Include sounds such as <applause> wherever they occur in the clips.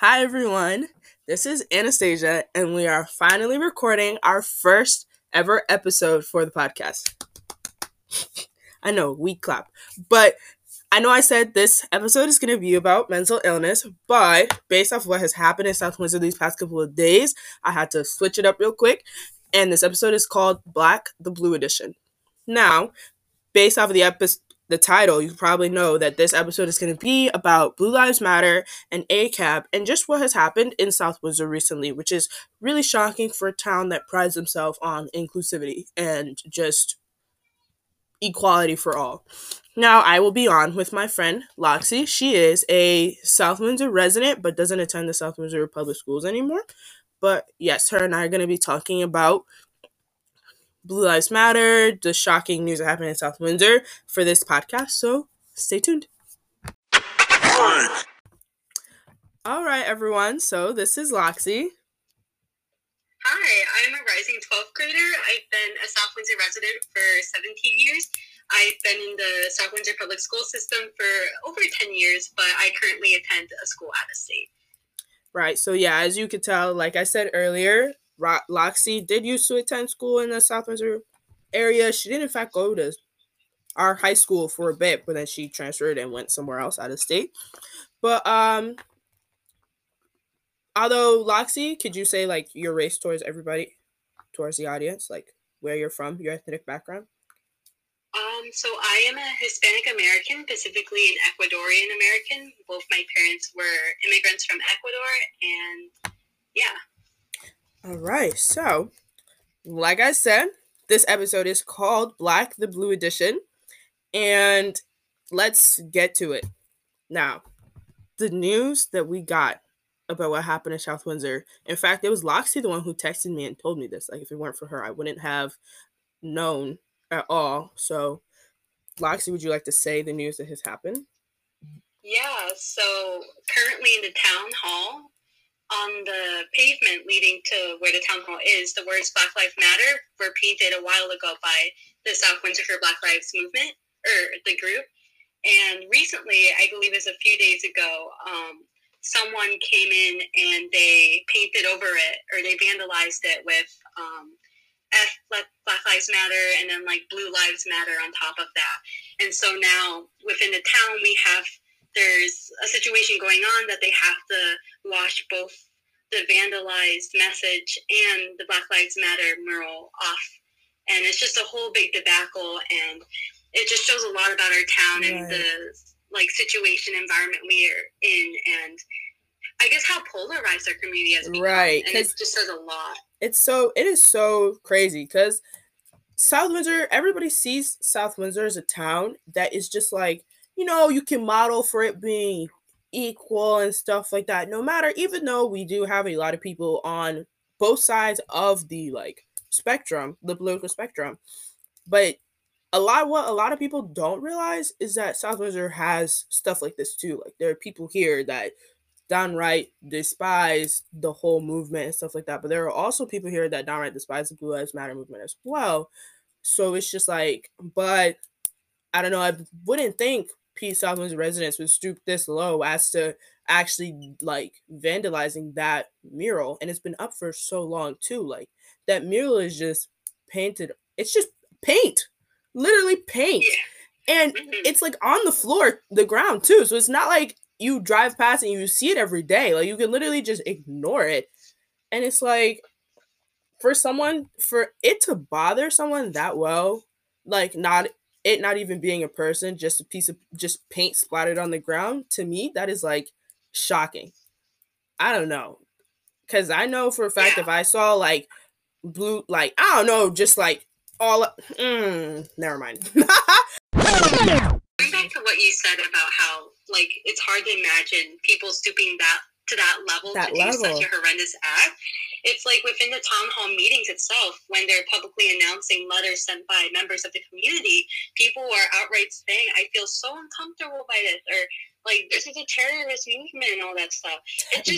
Hi, everyone. This is Anastasia, and we are finally recording our first ever episode for the podcast. <laughs> I know, we clap. But I know I said this episode is going to be about mental illness, but based off what has happened in South Windsor these past couple of days, I had to switch it up real quick. And this episode is called Black the Blue Edition. Now, based off of the episode, the title, you probably know that this episode is going to be about Blue Lives Matter and ACAB and just what has happened in South Windsor recently, which is really shocking for a town that prides itself on inclusivity and just equality for all. Now, I will be on with my friend Loxy. She is a South Windsor resident but doesn't attend the South Windsor Public Schools anymore. But yes, her and I are going to be talking about Blue Lives Matter, the shocking news that happened in South Windsor for this podcast. So stay tuned. All right, everyone. So this is Loxy. Hi, I'm a rising 12th grader. I've been a South Windsor resident for 17 years. I've been in the South Windsor public school system for over 10 years, but I currently attend a school out of state. Right. So yeah, as you could tell, like I said earlier, Ro- Loxy did used to attend school in the South Windsor area. She did in fact go to our high school for a bit, but then she transferred and went somewhere else out of state. But um although Loxy, could you say like your race towards everybody, towards the audience, like where you're from, your ethnic background? Um, so I am a Hispanic American, specifically an Ecuadorian American. Both my parents were immigrants from Ecuador, and yeah. All right. So, like I said, this episode is called Black the Blue Edition. And let's get to it. Now, the news that we got about what happened in South Windsor. In fact, it was Loxy the one who texted me and told me this. Like, if it weren't for her, I wouldn't have known at all. So, Loxy, would you like to say the news that has happened? Yeah, so currently in the town hall, on the pavement leading to where the town hall is, the words Black Lives Matter were painted a while ago by the South Windsor Black Lives movement, or the group. And recently, I believe it was a few days ago, um, someone came in and they painted over it, or they vandalized it with um, F Black Lives Matter and then like Blue Lives Matter on top of that. And so now within the town, we have there's a situation going on that they have to wash both the vandalized message and the Black Lives Matter mural off. And it's just a whole big debacle and it just shows a lot about our town right. and the like situation environment we are in and I guess how polarized our community has become. Right. And it just says a lot. It's so it is so crazy because South Windsor, everybody sees South Windsor as a town that is just like you know, you can model for it being equal and stuff like that. No matter, even though we do have a lot of people on both sides of the like spectrum, the political spectrum, but a lot what a lot of people don't realize is that South Windsor has stuff like this too. Like there are people here that downright despise the whole movement and stuff like that. But there are also people here that downright despise the Blue Lives Matter movement as well. So it's just like, but I don't know. I wouldn't think Peace Southland's residents would stoop this low as to actually like vandalizing that mural. And it's been up for so long too. Like that mural is just painted. It's just paint, literally paint. And mm-hmm. it's like on the floor, the ground too. So it's not like you drive past and you see it every day. Like you can literally just ignore it. And it's like for someone, for it to bother someone that well, like not it not even being a person, just a piece of just paint splattered on the ground, to me, that is like shocking. I don't know. Cause I know for a fact yeah. if I saw like blue, like, I don't know, just like all, mm, never mind. <laughs> Going back to what you said about how like it's hard to imagine people stooping that to that level that to level. do such a horrendous act. It's like within the town hall meetings itself, when they're publicly announcing letters sent by members of the community, people are outright saying, I feel so uncomfortable by this, or like this is a terrorist movement and all that stuff.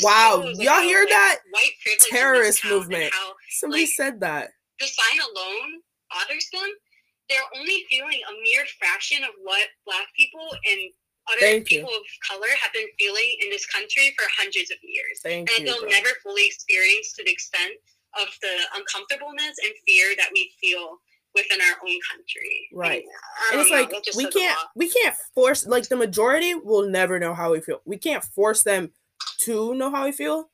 wow, shows, y'all hear that? White privilege terrorist movement. How, Somebody like, said that. The sign alone bothers them. They're only feeling a mere fraction of what black people and other Thank people you. of color have been feeling in this country for hundreds of years. Thank and you. they'll bro. never fully experience to the extent of the uncomfortableness and fear that we feel within our own country. Right. And, and it's know, like we can't we can't force like the majority will never know how we feel we can't force them to know how we feel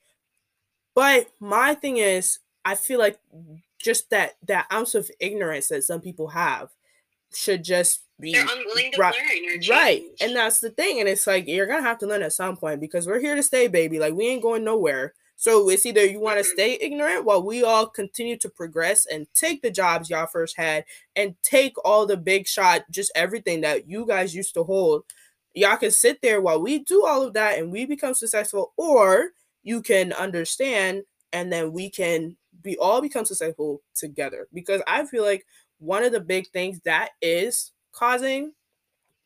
but my thing is i feel like just that that ounce of ignorance that some people have should just be They're unwilling to right- learn or right and that's the thing and it's like you're gonna have to learn at some point because we're here to stay baby like we ain't going nowhere so it's either you want to Mhm. stay ignorant while we all continue to progress and take the jobs y'all first had and take all the big shot, just everything that you guys used to hold. Y'all can sit there while we do all of that and we become successful, or you can understand and then we can be all become successful together. Because I feel like one of the big things that is causing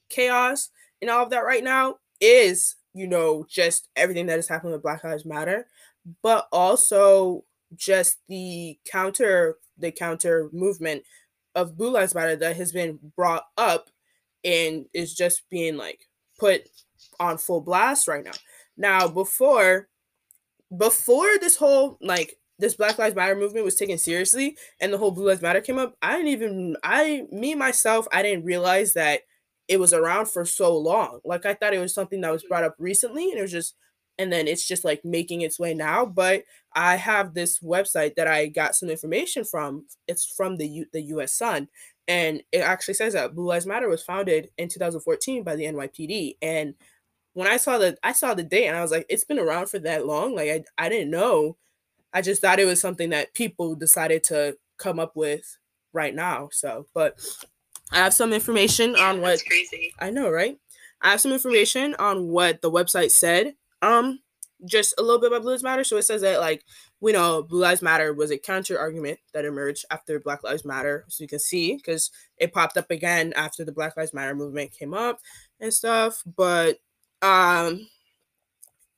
chaos and all of that right now is, you know, just everything that is happening with Black Lives Matter, but also just the counter the counter movement of Blue Lives Matter that has been brought up and is just being like put on full blast right now. Now before before this whole like this Black Lives Matter movement was taken seriously and the whole Blue Lives Matter came up, I didn't even I me myself I didn't realize that it was around for so long. Like I thought it was something that was brought up recently and it was just and then it's just like making its way now, but I have this website that I got some information from. It's from the U- the US Sun and it actually says that Blue Lives Matter was founded in 2014 by the NYPD and when I saw the I saw the date and I was like it's been around for that long like I I didn't know I just thought it was something that people decided to come up with right now so but I have some information Yeah, on what that's crazy. I know, right? I have some information on what the website said. Um, just a little bit about Blue Lives Matter. So it says that, like, we know Blue Lives Matter was a counter argument that emerged after Black Lives Matter. So you can see because it popped up again after the Black Lives Matter movement came up and stuff. But um,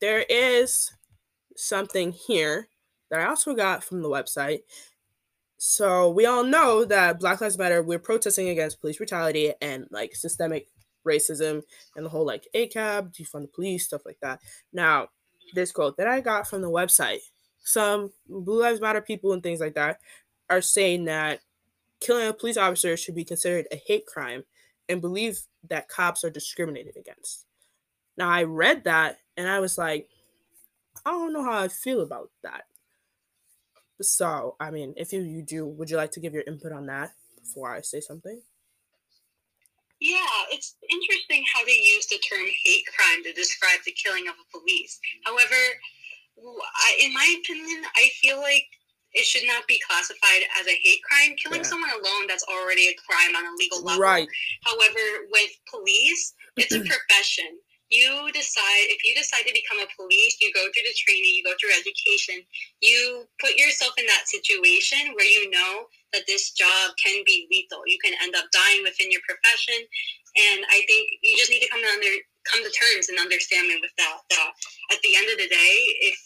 there is something here that I also got from the website. So we all know that Black Lives Matter, we're protesting against police brutality and like systemic racism and the whole like ACAB, defund the police, stuff like that. Now, this quote that I got from the website, some Blue Lives Matter people and things like that are saying that killing a police officer should be considered a hate crime and believe that cops are discriminated against. Now, I read that and I was like, I don't know how I feel about that. So, I mean, if you, you do, would you like to give your input on that before I say something? Yeah, it's interesting how they use the term hate crime to describe the killing of a police. However, in my opinion, I feel like it should not be classified as a hate crime. Killing Yeah. someone alone, that's already a crime on a legal level. Right. However, with police, it's a <clears throat> profession. You decide if you decide to become a police, you go through the training, you go through education, you put yourself in that situation where you know that this job can be lethal. You can end up dying within your profession, and I think you just need to come to under come to terms and understanding with that. That at the end of the day, if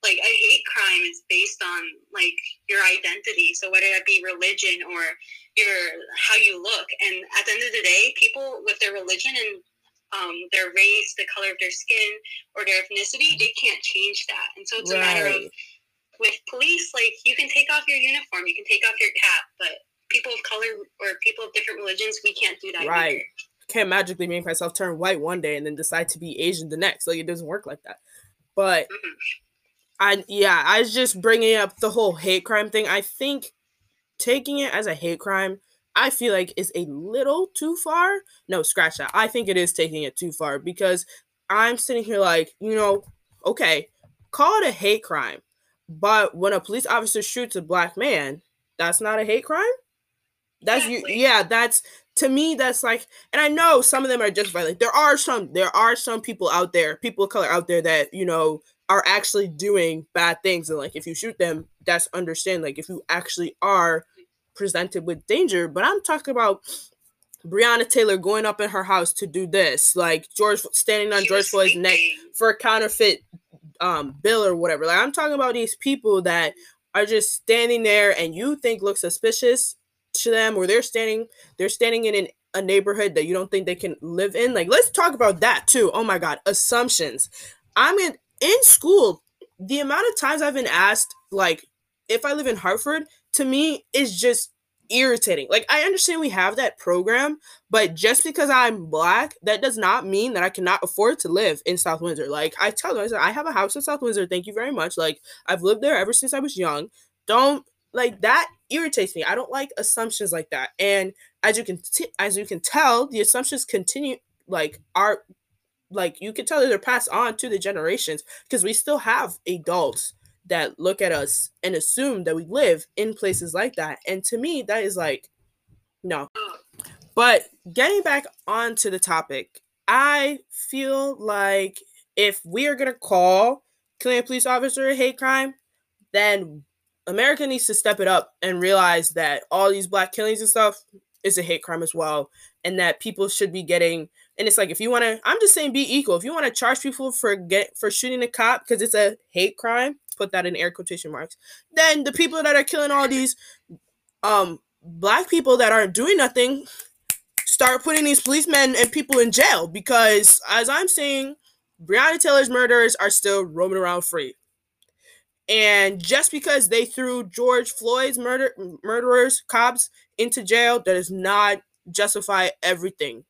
like a hate crime is based on like your identity, so whether that be religion or your how you look, and at the end of the day, people with their religion and um, their race, the color of their skin, or their ethnicity, they can't change that. And so it's a matter of with police, like you can take off your uniform, you can take off your cap, but people of color or people of different religions, we can't do that. Right. either. Can't magically make myself turn white one day and then decide to be Asian the next. Like it doesn't work like that. But Mhm. I yeah, I was just bringing up the whole hate crime thing. I think taking it as a hate crime, I feel like is a little too far. No, scratch that. I think it is taking it too far because I'm sitting here like, you know, okay, call it a hate crime. But when a police officer shoots a black man, that's not a hate crime? That's you yeah, that's to me that's like and I know some of them are justified. Like there are some there are some people out there, people of color out there that, you know, are actually doing bad things and like if you shoot them, that's understand like if you actually are presented with danger. But I'm talking about Breonna Taylor going up in her house to do this, like George standing on She George Floyd's neck for a counterfeit um bill or whatever. Like I'm talking about these people that are just standing there and you think look suspicious to them or they're standing they're standing in an a neighborhood that you don't think they can live in. Like, let's talk about that too. Oh my God, assumptions. I'm in in school. The amount of times I've been asked, like, if I live in Hartford, to me is just irritating. Like, I understand we have that program, but just because I'm black, that does not mean that I cannot afford to live in South Windsor. Like, I tell them, I said, I have a house in South Windsor. Thank you very much. Like, I've lived there ever since I was young. Don't like that irritates me. I don't like assumptions like that. And as you can t- as you can tell, the assumptions continue like are like you can tell that they're passed on to the generations because we still have adults that look at us and assume that we live in places like that. And to me, that is like no. But getting back onto the topic, I feel like if we are gonna call killing a police officer a hate crime, then America needs to step it up and realize that all these black killings and stuff is a hate crime as well, and that people should be getting. And it's like if you want to, I'm just saying, be equal. If you want to charge people for get for shooting a cop because it's a hate crime, put that in air quotation marks. Then the people that are killing all these um black people that aren't doing nothing start putting these policemen and people in jail because, as I'm saying, Breonna Taylor's murderers are still roaming around free. And just because they threw George Floyd's murder murderers, cops, into jail, that does not justify everything.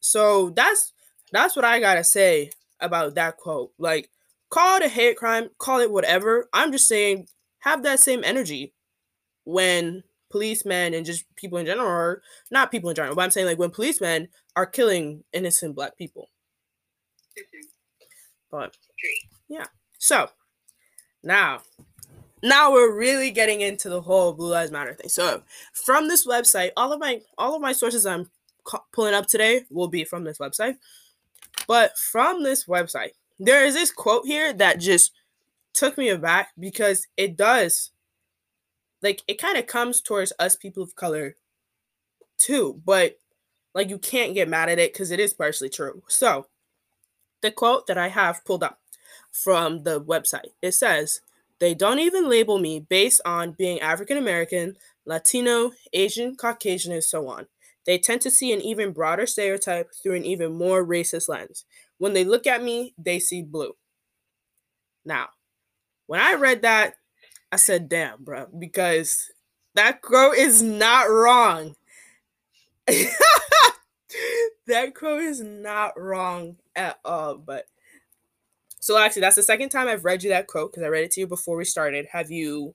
So that's that's what I gotta say about that quote. Like, call it a hate crime, call it whatever. I'm just saying, have that same energy when policemen and just people in general are not people in general, but I'm saying like when policemen are killing innocent black people. Mm-hmm. But yeah. So now, now we're really getting into the whole Blue Lives Matter thing. So, from this website, all of my all of my sources I'm pulling up today will be from this website. But from this website, there is this quote here that just took me aback because it does like it kind of comes towards us people of color too, but like you can't get mad at it because it is partially true. So, the quote that I have pulled up from the website. It says, they don't even label me based on being African American, Latino, Asian, Caucasian, and so on. They tend to see an even broader stereotype through an even more racist lens. When they look at me, they see blue. Now, when I read that, I said, damn, bro, because that quote is not wrong. <laughs> that quote is not wrong at all. But so actually, that's the second time I've read you that quote because I read it to you before we started. Have you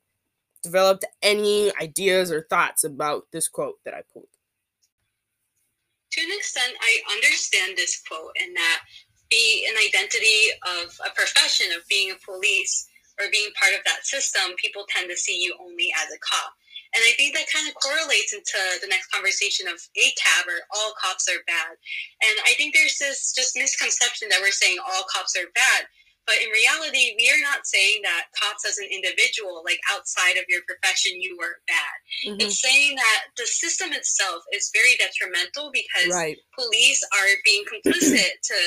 developed any ideas or thoughts about this quote that I pulled? To an extent, I understand this quote and that be an identity of a profession of being a police or being part of that system, people tend to see you only as a cop. And I think that kind of correlates into the next conversation of ACAB or all cops are bad. And I think there's this just misconception that we're saying all cops are bad. But in reality, we are not saying that cops as an individual, like outside of your profession, you were bad. Mm-hmm. It's saying that the system itself is very detrimental because right. police are being complicit <clears throat> to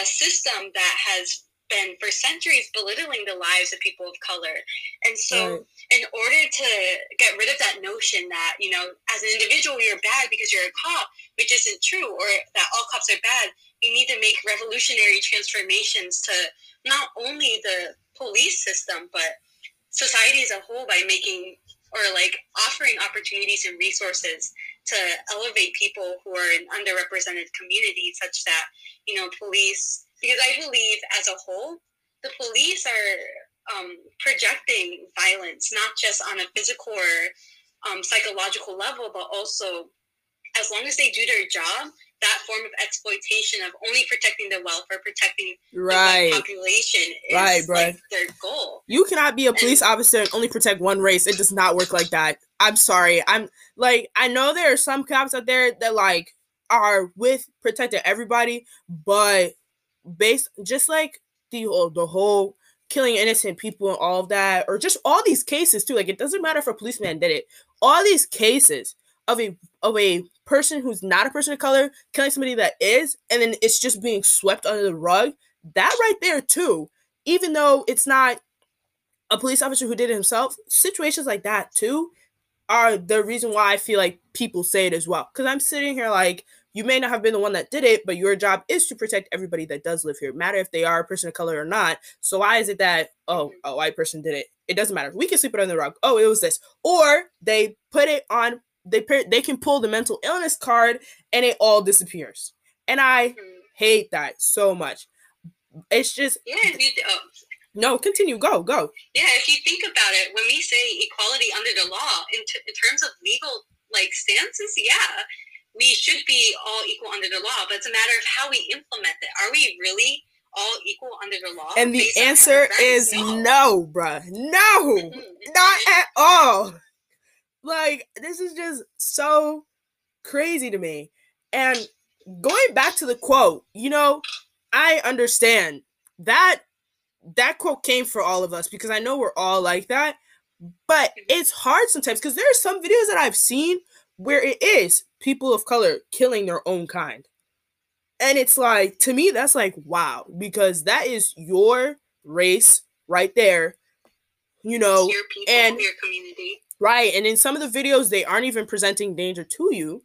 a system that has been for centuries belittling the lives of people of color. And so, right. in order to get rid of that notion that, you know, as an individual, you're bad because you're a cop, which isn't true, or that all cops are bad, you need to make revolutionary transformations to not only the police system, but society as a whole by making or like offering opportunities and resources to elevate people who are in underrepresented communities such that you know police because i believe as a whole the police are um, projecting violence not just on a physical or um, psychological level but also as long as they do their job that form of exploitation of only protecting the wealth or protecting right. the population is right, bro. Like their goal. You cannot be a police and, officer and only protect one race. It does not work like that. I'm sorry. I'm like I know there are some cops out there that like are with protecting everybody, but based just like the whole the whole killing innocent people and all of that, or just all these cases too. Like it doesn't matter if a policeman did it. All these cases of a of a person who's not a person of color killing somebody that is, and then it's just being swept under the rug. That right there too, even though it's not a police officer who did it himself, situations like that too are the reason why I feel like people say it as well. Because I'm sitting here like, you may not have been the one that did it, but your job is to protect everybody that does live here, matter if they are a person of color or not. So why is it that oh a white person did it? It doesn't matter. We can sleep it under the rug. Oh, it was this, or they put it on. They they can pull the mental illness card and it all disappears. And I mm-hmm. hate that so much. It's just yeah. You, oh. No, continue. Go, go. Yeah, if you think about it, when we say equality under the law, in, t- in terms of legal like stances, yeah, we should be all equal under the law, but it's a matter of how we implement it. Are we really all equal under the law? And the answer is no, no bruh. No, not at all. Like, this is just so crazy to me. And going back to the quote, you know, I understand that that quote came for all of us because I know we're all like that. But it's hard sometimes because there are some videos that I've seen where it is people of color killing their own kind. And it's like, to me, that's like, wow, because that is your race right there, you know, your people, and your community. Right. And in some of the videos, they aren't even presenting danger to you.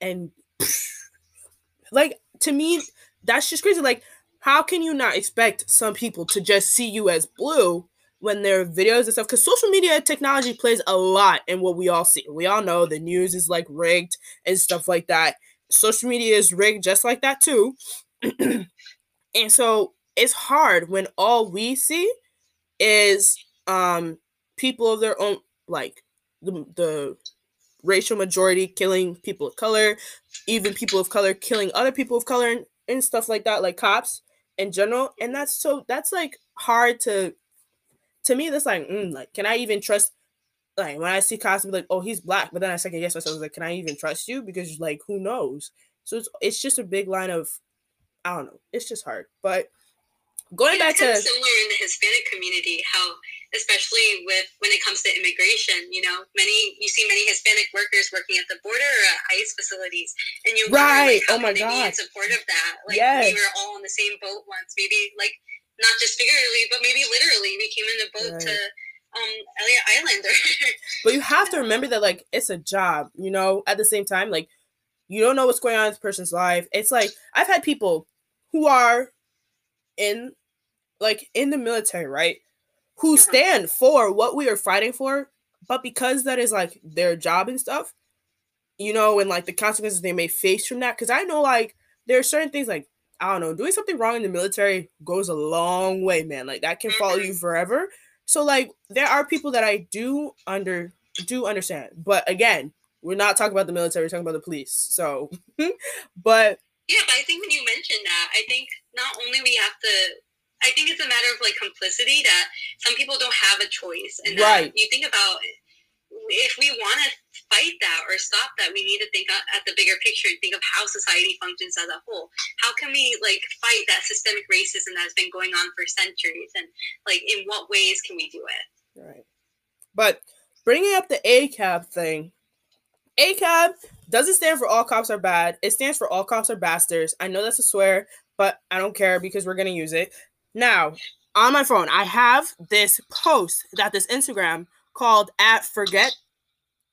And <sniffs> like, to me, that's just crazy. Like, how can you not expect some people to just see you as blue when there are videos and stuff because social media technology plays a lot in what we all see we all know the news is like rigged and stuff like that social media is rigged just like that too <clears throat> and so it's hard when all we see is um people of their own like the, the racial majority killing people of color even people of color killing other people of color and, and stuff like that like cops in general and that's so that's like hard to to me, that's like, mm, like, can I even trust? Like when I see Cosby, like, oh, he's black, but then I second guess myself, I was like, can I even trust you? Because like, who knows? So it's it's just a big line of, I don't know, it's just hard. But going back to similar in the Hispanic community, how especially with when it comes to immigration, you know, many you see many Hispanic workers working at the border or at ICE facilities, and you right, wonder, like, oh my god, in support of that. Like yes. we were all on the same boat once, maybe like not just figuratively, but maybe literally. We came in the boat right. to um Ellis Island. <laughs> but you have to remember that like it's a job, you know, at the same time, like you don't know what's going on in this person's life. It's like I've had people who are in like in the military, right? Who stand for what we are fighting for, but because that is like their job and stuff, you know, and like the consequences they may face from that. Cause I know like there are certain things like I don't know, doing something wrong in the military goes a long way, man. Like that can follow mm-hmm. you forever. So like there are people that I do under do understand. But again, we're not talking about the military, we're talking about the police. So <laughs> but Yeah, but I think when you mentioned that, I think not only we have to I think it's a matter of like complicity that some people don't have a choice. And uh, right. you think about if we want to fight that or stop that, we need to think at the bigger picture and think of how society functions as a whole. How can we like fight that systemic racism that's been going on for centuries, and like in what ways can we do it? Right. But bringing up the ACAB thing, ACAB doesn't stand for all cops are bad. It stands for all cops are bastards. I know that's a swear, but I don't care because we're gonna use it. Now, on my phone, I have this post that this Instagram called at forget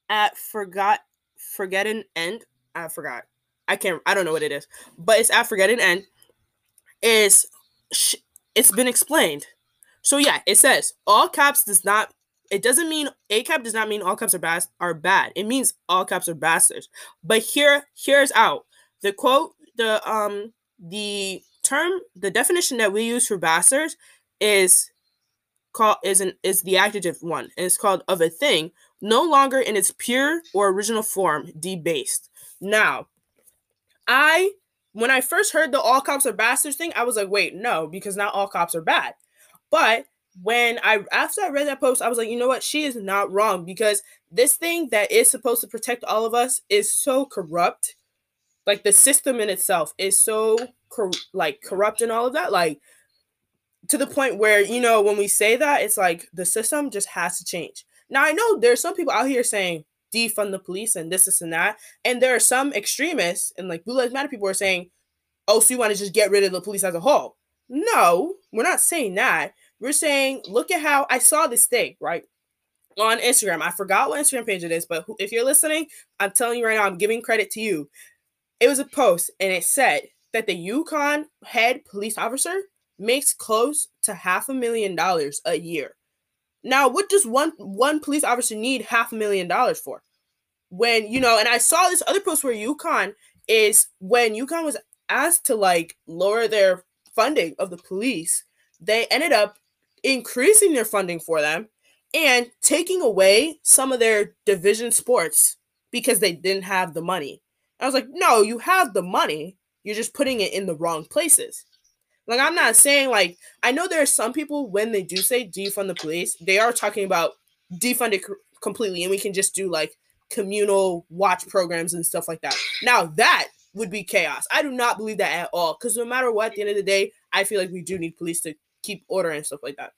at forgot forgetting end. I forgot. I can't. I don't know what it is, but it's at forgetting end. Is it's been explained. So yeah, it says all caps does not. It doesn't mean a cap does not mean all caps are bad. Are bad. It means all caps are bastards. But here, here's out the quote. The um the term the definition that we use for bastards is called is an is the adjective one and it's called of a thing no longer in its pure or original form debased. Now i when i first heard the all cops are bastards thing i was like wait no because not all cops are bad. But when i after i read that post i was like you know what? She is not wrong because this thing that is supposed to protect all of us is so corrupt. Like the system in itself is so cor- like corrupt and all of that like to the point where you know when we say that it's like the system just has to change now i know there's some people out here saying defund the police and this this and that and there are some extremists and like blue lives matter people are saying oh so you want to just get rid of the police as a whole no we're not saying that we're saying look at how i saw this thing right on Instagram. I forgot what Instagram page it is, but if you're listening, I'm telling you right now, I'm giving credit to you. It was a post and it said that the UConn head police officer makes close to half a million dollars a year. Now, what does one one police officer need half a million dollars for? When you know, and I saw this other post where UConn is when UConn was asked to like lower their funding of the police, they ended up increasing their funding for them and taking away some of their division sports because they didn't have the money. I was like, no, you have the money. You're just putting it in the wrong places. Like, I'm not saying, like, I know there are some people when they do say defund the police, they are talking about defund it completely and we can just do like communal watch programs and stuff like that. Now, that would be chaos. I do not believe that at all because no matter what, at the end of the day, I feel like we do need police to keep order and stuff like that.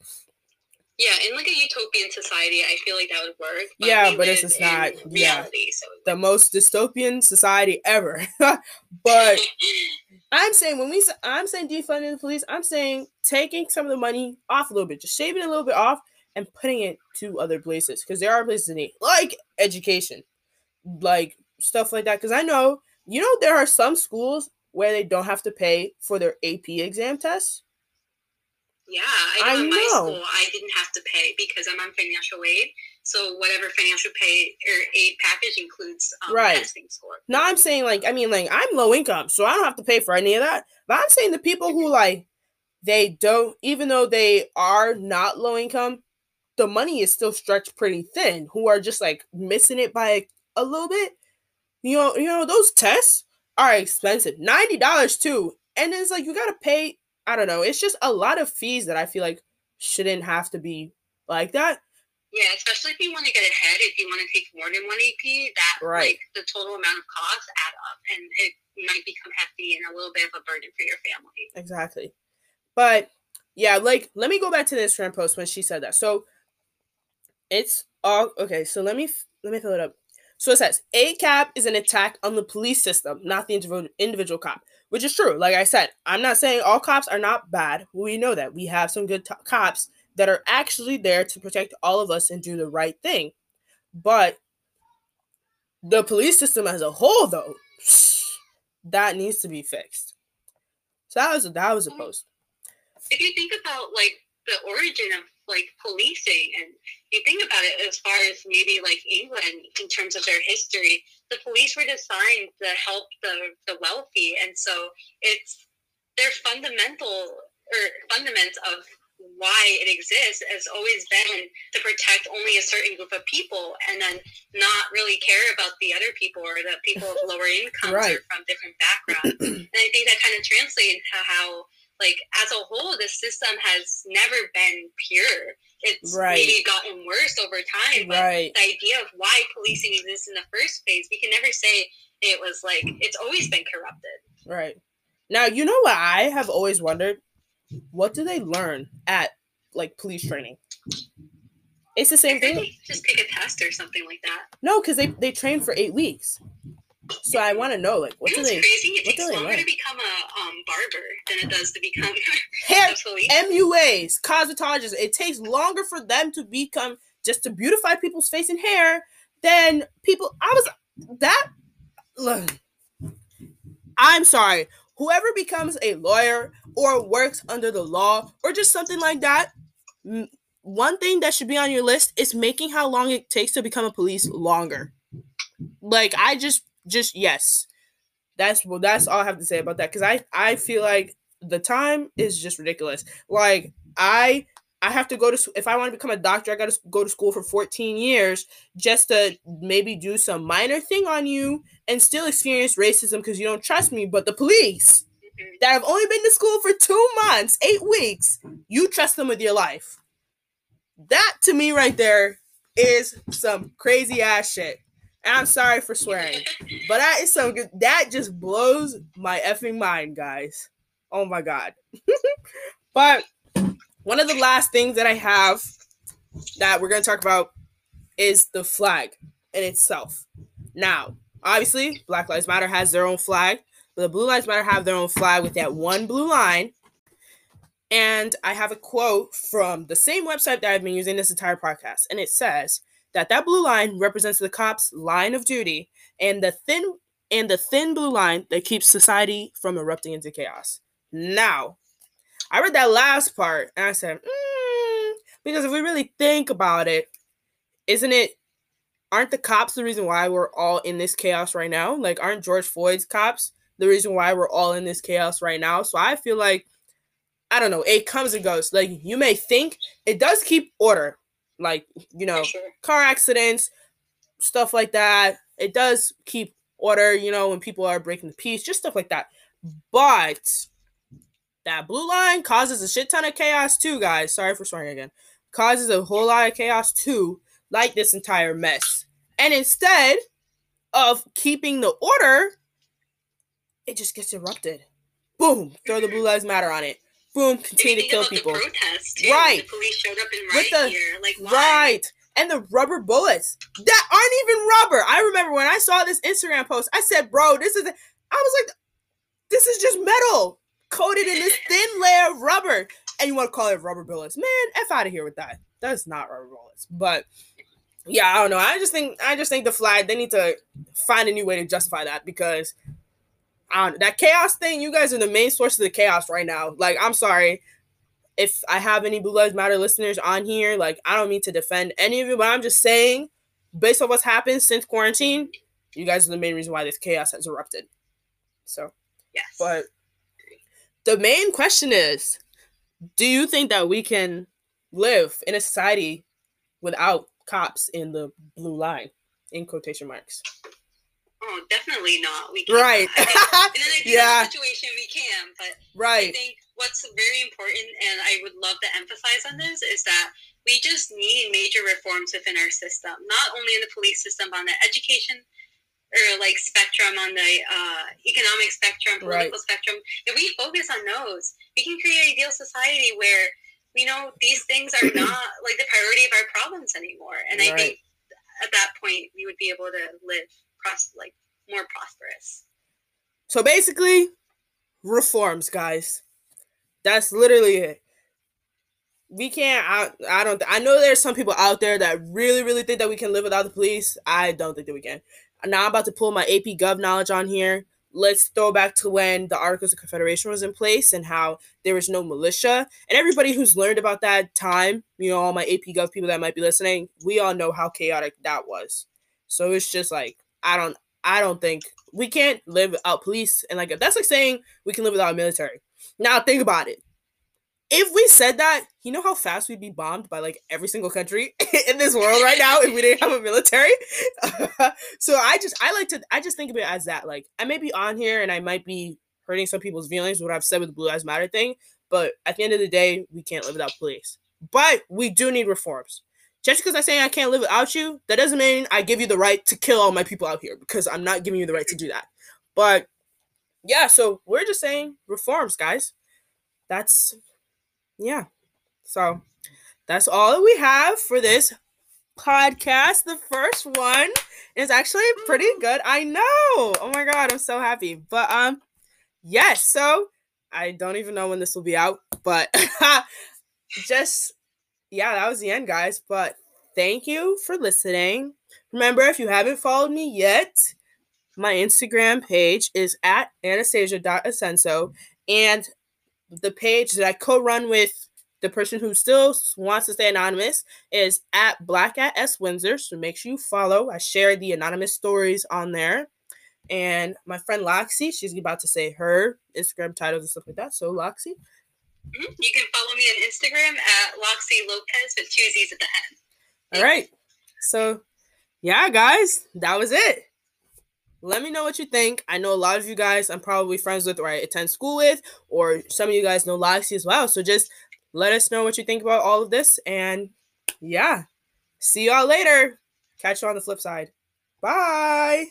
Yeah, in like a utopian society, I feel like that would work. But yeah, but it's just not reality. Yeah, so. the most dystopian society ever. <laughs> but <laughs> I'm saying when we, I'm saying defunding the police. I'm saying taking some of the money off a little bit, just shaving a little bit off, and putting it to other places because there are places in need, like education, like stuff like that. Because I know, you know, there are some schools where they don't have to pay for their AP exam tests. Yeah, I know. I in my know. school, I didn't have to pay because I'm on financial aid. So whatever financial pay or aid package includes um, right. testing score. No, I'm saying like I mean like I'm low income, so I don't have to pay for any of that. But I'm saying the people who like they don't, even though they are not low income, the money is still stretched pretty thin. Who are just like missing it by a little bit. You know, you know those tests are expensive, ninety dollars too, and it's like you gotta pay I don't know. It's just a lot of fees that I feel like shouldn't have to be like that. Yeah, especially if you want to get ahead, if you want to take more than one AP, that right. like the total amount of costs add up and it might become hefty and a little bit of a burden for your family. Exactly. But yeah, like let me go back to the Instagram post when she said that. So it's all okay, so let me let me fill it up. So it says a ACAB is an attack on the police system, not the individual cop which is true. Like I said, I'm not saying all cops are not bad. We know that we have some good t- cops that are actually there to protect all of us and do the right thing. But the police system as a whole, though, <sniffs> that needs to be fixed. So that was that was a post. If you think about like the origin of like policing and you think about it as far as maybe like England in terms of their history, the police were designed to help the, the wealthy. And so it's their fundamental or fundaments of why it exists has always been to protect only a certain group of people and then not really care about the other people or the people of <laughs> lower incomes right. or from different backgrounds. and I think that kind of translates to how like as a whole the system has never been pure. It's right. maybe gotten worse over time but right. the idea of why policing exists in the first place we can never say it was like it's always been corrupted. Right. Now you know what i have always wondered? What do they learn at like police training? It's the same thing. just take a test or something like that. No because they, they train for eight weeks so I want to know, like, what do they? Crazy. It takes longer learn? to become a um, barber than it does to become <laughs> hair MUAs, cosmetologists. It takes longer for them to become just to beautify people's face and hair than people. I was that. Look, I'm sorry. Whoever becomes a lawyer or works under the law or just something like that, one thing that should be on your list is making how long it takes to become a police longer. Like I just just yes. That's well that's all I have to say about that cuz I I feel like the time is just ridiculous. Like I I have to go to if I want to become a doctor, I got to go to school for 14 years just to maybe do some minor thing on you and still experience racism because you don't trust me. But the police mm-hmm. that have only been to school for two months, eight weeks, you trust them with your life. That to me right there is some crazy ass shit. And I'm sorry for swearing, but that is so good. That just blows my effing mind, guys. Oh my god. <laughs> but one of the last things that I have that we're going to talk about is the flag in itself. Now, obviously, Black Lives Matter has their own flag, but the Blue Lives Matter have their own flag with that one blue line. And I have a quote from the same website that I've been using this entire podcast. And it says that that blue line represents the cops' line of duty and the thin and the thin blue line that keeps society from erupting into chaos. Now, I read that last part and I said, mm, because if we really think about it, isn't it aren't the cops the reason why we're all in this chaos right now? Like aren't George Floyd's cops the reason why we're all in this chaos right now? So I feel like I don't know, it comes and goes. Like you may think it does keep order. Like, you know, sure. car accidents, stuff like that. It does keep order, you know, when people are breaking the peace, just stuff like that. But that blue line causes a shit ton of chaos too, guys. Sorry for swearing again. Causes a whole lot of chaos too, like this entire mess. And instead of keeping the order, it just gets erupted. Boom, throw the Blue Lives Matter on it boom, continue to kill people. Protest, right. The police showed up in riot the, here. Like, why? Right. And the rubber bullets that aren't even rubber. I remember when I saw this Instagram post, I said, bro, this is, I was like, this is just metal coated in this <laughs> thin layer of rubber. And you want to call it rubber bullets. Man, F out of here with that. That's not rubber bullets. But yeah, I don't know. I just think I just think the flag, they need to find a new way to justify that because that chaos thing, you guys are the main source of the chaos right now. Like, I'm sorry if I have any Blue Lives Matter listeners on here. Like, I don't mean to defend any of you, but I'm just saying, based on what's happened since quarantine, you guys are the main reason why this chaos has erupted. So, yes. But the main question is do you think that we can live in a society without cops in the blue line in quotation marks Oh, definitely not. We can. Right. <laughs> in an yeah. situation, we can. But right. I think what's very important, and I would love to emphasize on this, is that we just need major reforms within our system, not only in the police system, but on the education or like spectrum, on the uh, economic spectrum, political right. spectrum. If we focus on those, we can create an ideal society where you know these things are <clears throat> not like the priority of our problems anymore. And right. I think at that point we would be able to live pros- like more prosperous. So basically, reforms, guys. That's literally it. We can't. I, I don't. I know there's some people out there that really, really think that we can live without the police. I don't think that we can. Now I'm about to pull my AP Gov knowledge on here. Let's throw back to when the Articles of Confederation was in place and how there was no militia. And everybody who's learned about that time, you know, all my AP Gov people that might be listening, we all know how chaotic that was. So it's just like I don't I don't think we can't live without police and like that's like saying we can live without a military. Now think about it. If we said that, you know how fast we'd be bombed by like every single country <laughs> in this world right now if we didn't have a military. <laughs> so I just I like to I just think of it as that. Like I may be on here and I might be hurting some people's feelings what I've said with the Blue Lives Matter thing, but at the end of the day, we can't live without police. But we do need reforms just because I say I can't live without you, that doesn't mean I give you the right to kill all my people out here because I'm not giving you the right to do that. But yeah, so we're just saying reforms, guys. That's yeah. So that's all that we have for this podcast. The first one is actually pretty good. I know. Oh my god, I'm so happy. But um yes, so I don't even know when this will be out, but <laughs> just yeah, that was the end, guys. But thank you for listening. Remember, if you haven't followed me yet, my Instagram page is at anastasia.asenso. And the page that I co run with the person who still wants to stay anonymous is at Black at S Windsor. So make sure you follow. I share the anonymous stories on there. And my friend Loxy, she's about to say her Instagram titles and stuff like that. So Loxy, Mm-hmm. You can follow me on Instagram at Loxy Lopez with two Z's at the end. All right. So, yeah, guys, that was it. Let me know what you think. I know a lot of you guys I'm probably friends with or I attend school with, or some of you guys know Loxy as well. So just let us know what you think about all of this. And yeah, see y'all later. Catch you on the flip side. Bye.